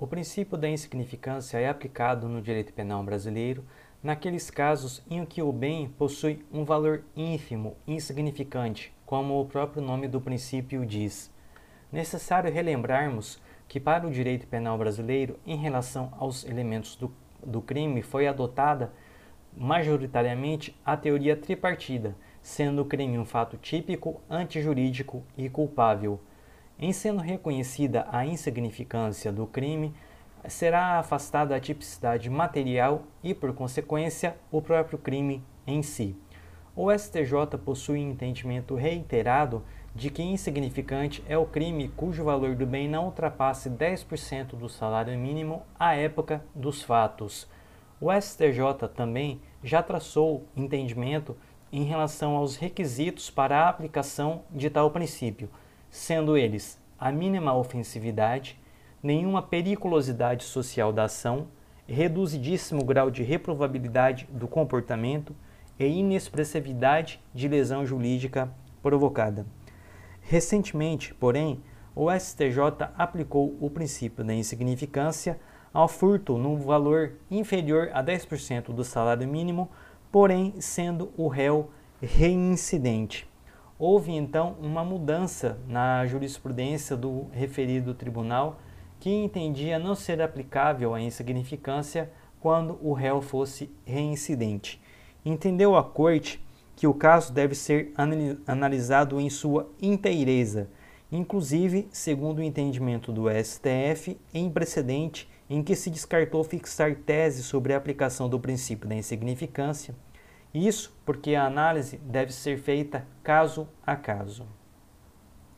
O princípio da insignificância é aplicado no direito penal brasileiro naqueles casos em que o bem possui um valor ínfimo, insignificante, como o próprio nome do princípio diz. Necessário relembrarmos que, para o direito penal brasileiro, em relação aos elementos do, do crime, foi adotada majoritariamente a teoria tripartida, sendo o crime um fato típico, antijurídico e culpável. Em sendo reconhecida a insignificância do crime, será afastada a tipicidade material e, por consequência, o próprio crime em si. O STJ possui entendimento reiterado de que insignificante é o crime cujo valor do bem não ultrapasse 10% do salário mínimo à época dos fatos. O STJ também já traçou entendimento em relação aos requisitos para a aplicação de tal princípio sendo eles a mínima ofensividade, nenhuma periculosidade social da ação, reduzidíssimo grau de reprovabilidade do comportamento e inexpressividade de lesão jurídica provocada. Recentemente, porém, o STJ aplicou o princípio da insignificância ao furto num valor inferior a 10% do salário mínimo, porém sendo o réu reincidente. Houve então uma mudança na jurisprudência do referido tribunal que entendia não ser aplicável a insignificância quando o réu fosse reincidente. Entendeu a Corte que o caso deve ser analisado em sua inteireza, inclusive segundo o entendimento do STF em precedente em que se descartou fixar tese sobre a aplicação do princípio da insignificância isso porque a análise deve ser feita caso a caso.